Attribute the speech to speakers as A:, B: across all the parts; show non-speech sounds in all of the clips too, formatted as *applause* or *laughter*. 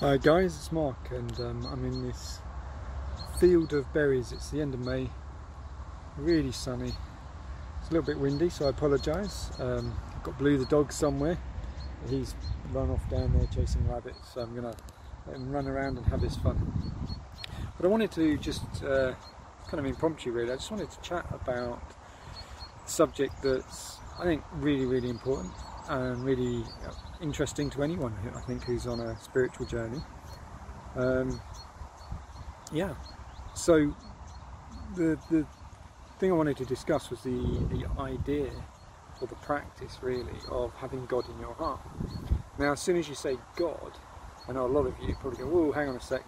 A: Hi guys, it's Mark and um, I'm in this field of berries. It's the end of May, really sunny. It's a little bit windy so I apologise. Um, I've got Blue the dog somewhere. He's run off down there chasing rabbits so I'm going to let him run around and have his fun. But I wanted to just, uh, kind of impromptu really, I just wanted to chat about a subject that's I think really really important and really interesting to anyone who I think who's on a spiritual journey. Um, yeah, so the the thing I wanted to discuss was the the idea or the practice really of having God in your heart. Now, as soon as you say God, I know a lot of you probably go, "Oh, hang on a sec,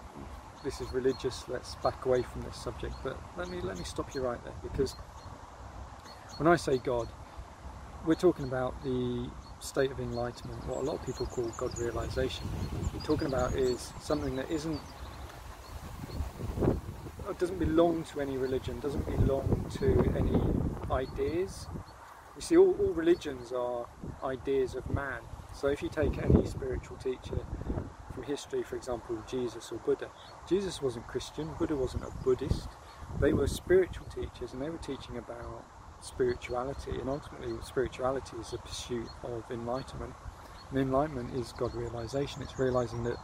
A: this is religious. Let's back away from this subject." But let me let me stop you right there because when I say God, we're talking about the state of enlightenment, what a lot of people call God realization. We're talking about is something that isn't doesn't belong to any religion, doesn't belong to any ideas. You see, all, all religions are ideas of man. So if you take any spiritual teacher from history, for example, Jesus or Buddha, Jesus wasn't Christian, Buddha wasn't a Buddhist. They were spiritual teachers and they were teaching about spirituality, and ultimately, spirituality is the pursuit of enlightenment. And enlightenment is God realization. It's realizing that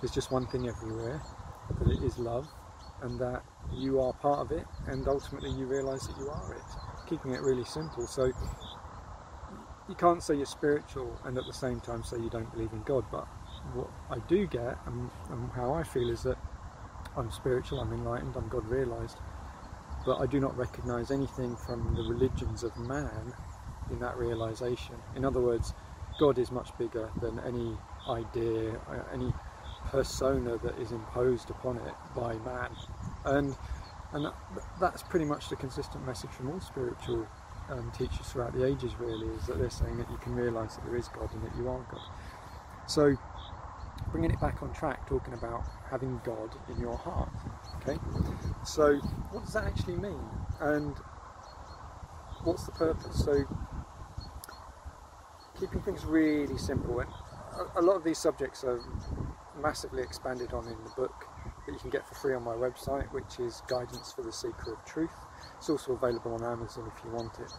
A: there's just one thing everywhere, that it is love, and that you are part of it, and ultimately you realize that you are it. Keeping it really simple. So you can't say you're spiritual and at the same time say you don't believe in God. But what I do get, and, and how I feel, is that I'm spiritual, I'm enlightened, I'm God realized but I do not recognize anything from the religions of man in that realization. In other words, God is much bigger than any idea, uh, any persona that is imposed upon it by man. And and that's pretty much the consistent message from all spiritual um, teachers throughout the ages really is that they're saying that you can realize that there is God and that you are God. So bringing it back on track, talking about having God in your heart. Okay, so what does that actually mean, and what's the purpose? So keeping things really simple. And a lot of these subjects are massively expanded on in the book that you can get for free on my website, which is Guidance for the Seeker of Truth. It's also available on Amazon if you want it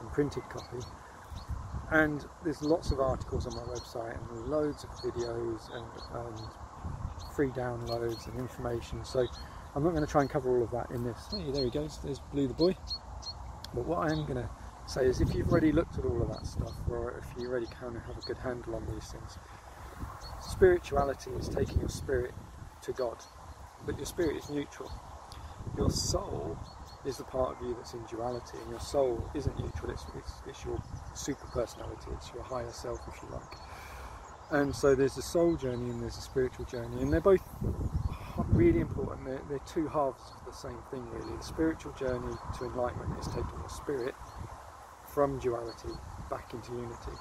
A: in printed copy. And there's lots of articles on my website and loads of videos and, and free downloads and information. So I'm not going to try and cover all of that in this. Hey, there he goes. There's Blue the boy. But what I am going to say is, if you've already looked at all of that stuff, or if you already kind of have a good handle on these things, spirituality is taking your spirit to God, but your spirit is neutral. Your soul is the part of you that's in duality, and your soul isn't neutral, it's, it's, it's your super personality, it's your higher self, if you like. And so there's a soul journey and there's a spiritual journey, and they're both really important. They're, they're two halves of the same thing, really. The spiritual journey to enlightenment is taking your spirit from duality back into unity.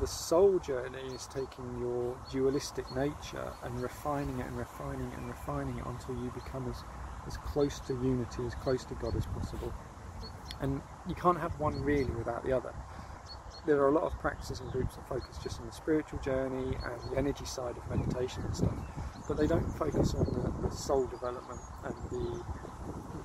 A: The soul journey is taking your dualistic nature and refining it and refining it and refining it until you become as as close to unity, as close to God as possible. And you can't have one really without the other. There are a lot of practices and groups that focus just on the spiritual journey and the energy side of meditation and stuff, but they don't focus on the, the soul development and the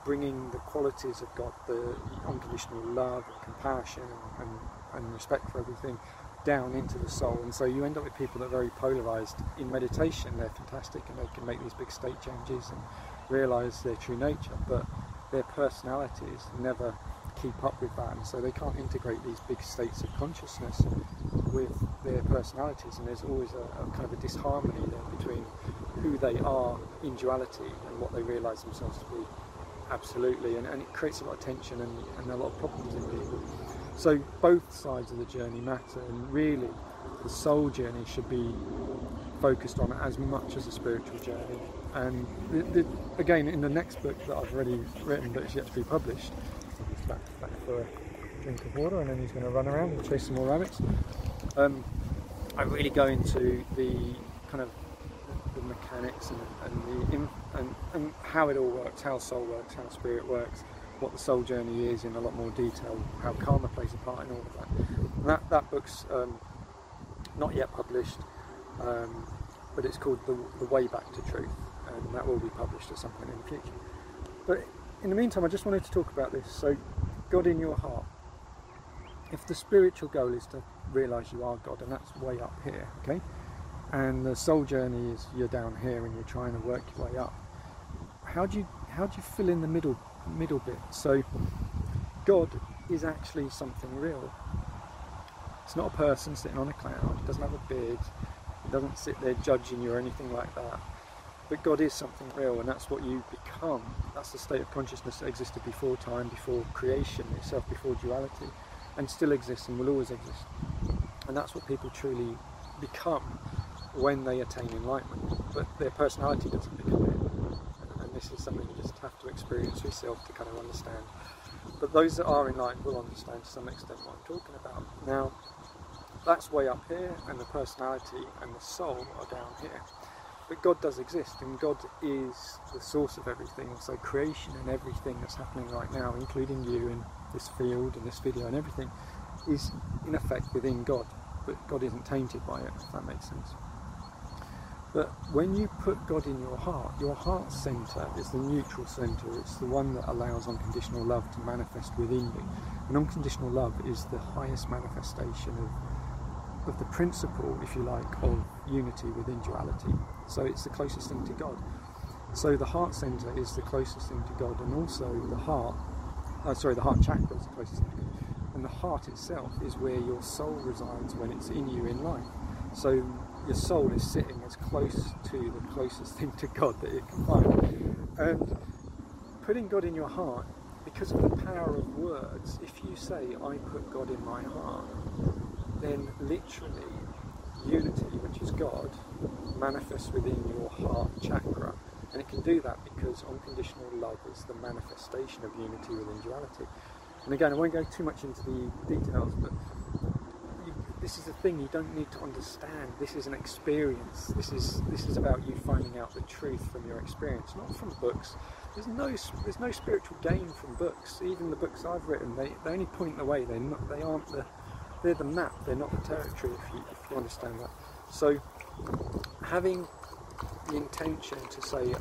A: bringing the qualities of God, the unconditional love and compassion and, and, respect for everything down into the soul. And so you end up with people that are very polarized in meditation. They're fantastic and they can make these big state changes and realise their true nature, but their personalities never keep up with that, and so they can't integrate these big states of consciousness with their personalities, and there's always a, a kind of a disharmony there between who they are in duality and what they realise themselves to be absolutely, and, and, it creates a lot of tension and, and a lot of problems in people. So both sides of the journey matter, and really the soul journey should be focused on as much as a spiritual journey. And the, the, again, in the next book that I've already written but yet to be published, back, back for a drink of water and then he's going to run around and chase some more rabbits. Um, I really go into the kind of the mechanics and, and the and, and how it all works, how soul works, how spirit works, what the soul journey is in a lot more detail, how karma plays a part in all of that. And that, that book's um, not yet published. Um, but it's called the, the Way Back to Truth, and that will be published at some point in the future. But in the meantime, I just wanted to talk about this. So, God in your heart. If the spiritual goal is to realise you are God, and that's way up here, okay, and the soul journey is you're down here and you're trying to work your way up. How do you how do you fill in the middle middle bit? So, God is actually something real. It's not a person sitting on a cloud. It doesn't have a beard. It doesn't sit there judging you or anything like that. But God is something real, and that's what you become. That's the state of consciousness that existed before time, before creation itself, before duality, and still exists and will always exist. And that's what people truly become when they attain enlightenment. But their personality doesn't become it. And this is something you just have to experience yourself to kind of understand. But those that are enlightened will understand to some extent what I'm talking about. Now, that's way up here, and the personality and the soul are down here. But God does exist, and God is the source of everything. So creation and everything that's happening right now, including you and this field and this video and everything, is in effect within God. But God isn't tainted by it, if that makes sense. But when you put God in your heart, your heart centre is the neutral centre. It's the one that allows unconditional love to manifest within you. And unconditional love is the highest manifestation of of the principle, if you like, of unity within duality. So it's the closest thing to God. So the heart center is the closest thing to God, and also the heart, uh, sorry, the heart chakra is the closest thing to God. And the heart itself is where your soul resides when it's in you in life. So your soul is sitting as close to the closest thing to God that it can find. And putting God in your heart, because of the power of words, if you say, I put God in my heart, then literally unity, which is God, manifests within your heart chakra. And it can do that because unconditional love is the manifestation of unity within duality. And again, I won't go too much into the details, but this is the thing you don't need to understand. This is an experience. This is this is about you finding out the truth from your experience, not from books. There's no there's no spiritual gain from books. Even the books I've written, they, they only point the way. They not they aren't the they're the map, they're not the territory, if you, if you understand that. So, having the intention to say,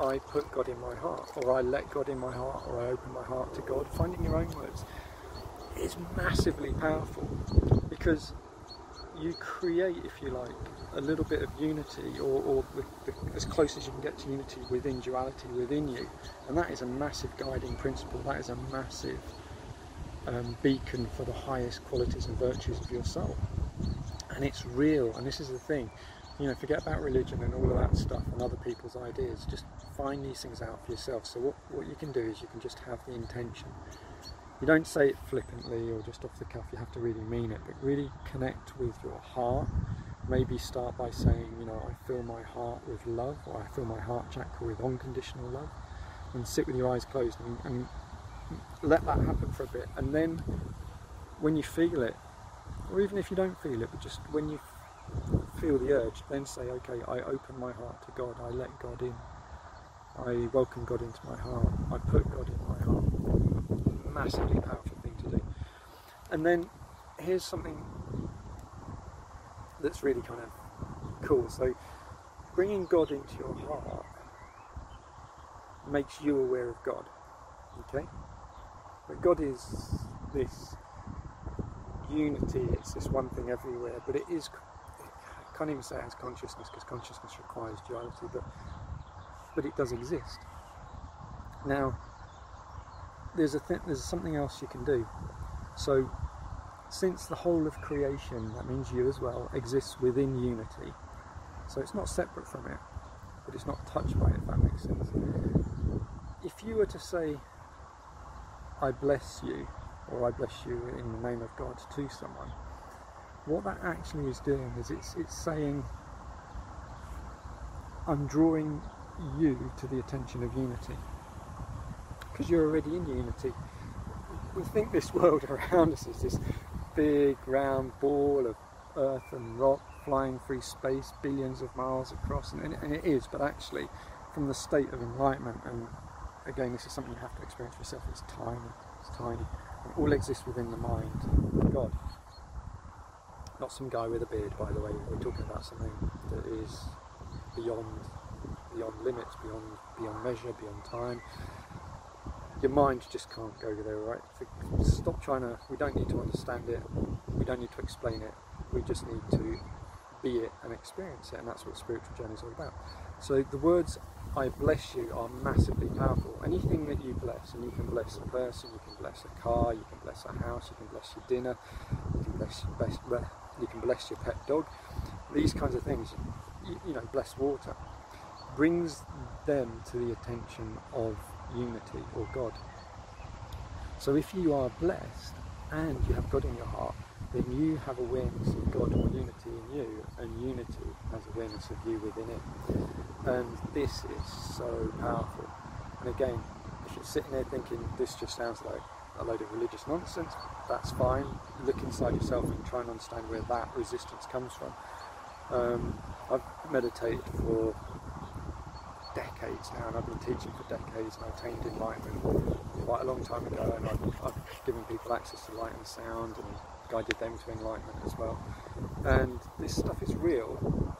A: I put God in my heart, or I let God in my heart, or I open my heart to God, finding your own words is massively powerful because you create, if you like, a little bit of unity, or, or the, the, as close as you can get to unity within duality within you, and that is a massive guiding principle. That is a massive um, beacon for the highest qualities and virtues of your soul. And it's real, and this is the thing. You know, forget about religion and all of that stuff and other people's ideas. Just find these things out for yourself. So what, what you can do is you can just have the intention. You don't say it flippantly or just off the cuff, you have to really mean it, but really connect with your heart. Maybe start by saying, you know, I fill my heart with love, or I fill my heart chakra with unconditional love, and sit with your eyes closed and, and let that happen for a bit, and then when you feel it, or even if you don't feel it, but just when you feel the urge, then say, okay, I open my heart to God, I let God in, I welcome God into my heart, I put God in. Massively powerful thing to do. And then here's something that's really kind of cool. So, bringing God into your heart makes you aware of God. Okay? But God is this unity, it's this one thing everywhere, but it is, I can't even say it has consciousness because consciousness requires duality, but, but it does exist. Now, there's, a th- there's something else you can do. So, since the whole of creation, that means you as well, exists within unity, so it's not separate from it, but it's not touched by it, if that makes sense. If you were to say, I bless you, or I bless you in the name of God to someone, what that actually is doing is it's, it's saying, I'm drawing you to the attention of unity. Because you're already in unity. We think this world *laughs* around us is this big round ball of earth and rock flying through space billions of miles across, and, it is, but actually, from the state of enlightenment and again, this is something you have to experience for yourself. It's tiny. It's tiny. It all exists within the mind of God. Not some guy with a beard, by the way. We're talking about something that is beyond beyond limits, beyond beyond measure, beyond time. Your mind just can't go there, right? Stop trying to. We don't need to understand it. We don't need to explain it. We just need to be it and experience it, and that's what spiritual journey is all about. So the words "I bless you" are massively powerful. Anything that you bless, and you can bless a person, you can bless a car, you can bless a house, you can bless your dinner, you can bless, bless you can bless your pet dog. These kinds of things, you, you know, bless water, brings them to the attention of unity or God. So if you are blessed and you have God in your heart, then you have awareness of God or unity in you, and unity has awareness of you within it. And this is so powerful. And again, if you're sitting there thinking this just sounds like a load of religious nonsense, that's fine. Look inside yourself and try and understand where that resistance comes from. Um, I've meditated for decades now, and I've been teaching for decades, and I attained enlightenment quite a long time ago, and I've, I've given people access to light and sound, and guided them to enlightenment as well. And this stuff is real.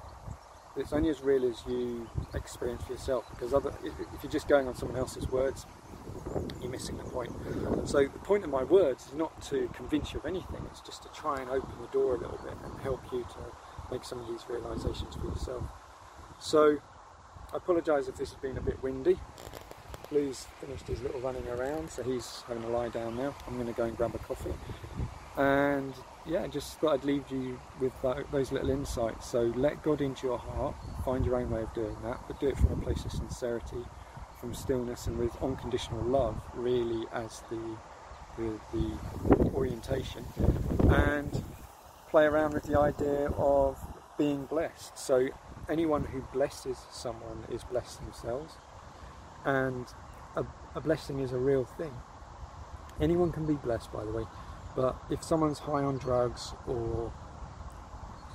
A: It's only as real as you experience for yourself, because other, if, you're just going on someone else's words, you're missing the point. So the point of my words is not to convince you of anything, it's just to try and open the door a little bit and help you to make some of these realizations for yourself. So I apologise if this has been a bit windy. Blue's finished his little running around, so he's having a lie down now. I'm going to go and grab a coffee. And yeah, just thought I'd leave you with those little insights. So let God into your heart, find your own way of doing that, but do it from a place of sincerity, from stillness, and with unconditional love, really as the the, the orientation. And play around with the idea of being blessed. So anyone who blesses someone is blessed themselves, and a, a blessing is a real thing. Anyone can be blessed, by the way, but if someone's high on drugs or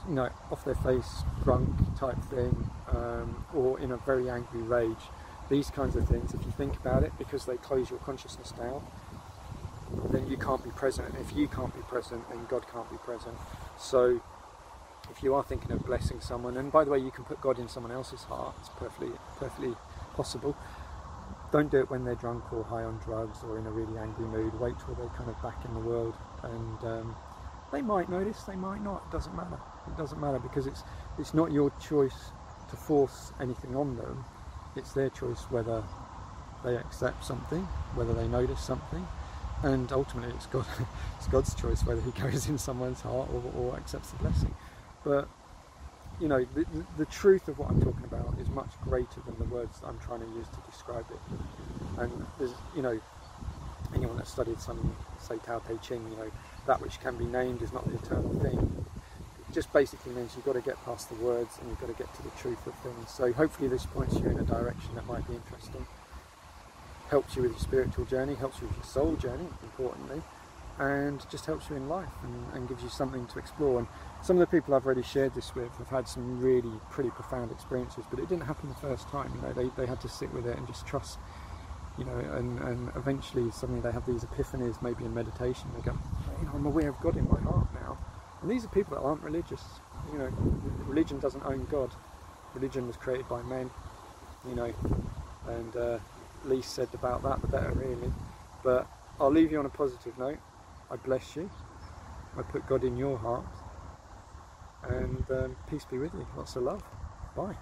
A: you know off their face, drunk type thing, um, or in a very angry rage, these kinds of things, if you think about it, because they close your consciousness down, then you can't be present. And if you can't be present, then God can't be present. So if you are thinking of blessing someone, and by the way, you can put God in someone else's heart, it's perfectly, perfectly possible. Don't do it when they're drunk or high on drugs or in a really angry mood. Wait till they're kind of back in the world, and um, they might notice, they might not. It doesn't matter. It doesn't matter because it's it's not your choice to force anything on them. It's their choice whether they accept something, whether they notice something, and ultimately it's God, *laughs* it's God's choice whether He goes in someone's heart or, or accepts the blessing. But you know, the, the, truth of what I'm talking about is much greater than the words I'm trying to use to describe it. And there's, you know, anyone that studied some, say, Tao Te Ching, you know, that which can be named is not the eternal thing. It just basically means you've got to get past the words and you've got to get to the truth of things. So hopefully this points you in a direction that might be interesting. Helps you with your spiritual journey, helps you with your soul journey, importantly, and just helps you in life and, and gives you something to explore. And some of the people I've already shared this with have had some really pretty profound experiences, but it didn't happen the first time. You know, they, they had to sit with it and just trust. You know, and, and eventually suddenly they have these epiphanies, maybe in meditation. They go, you know, I'm aware of God in my heart now. And these are people that aren't religious. You know, religion doesn't own God. Religion was created by men. You know, and uh, least said about that, the better, really. But I'll leave you on a positive note. I bless you. I put God in your heart and um, peace be with you. Lots of love. Bye.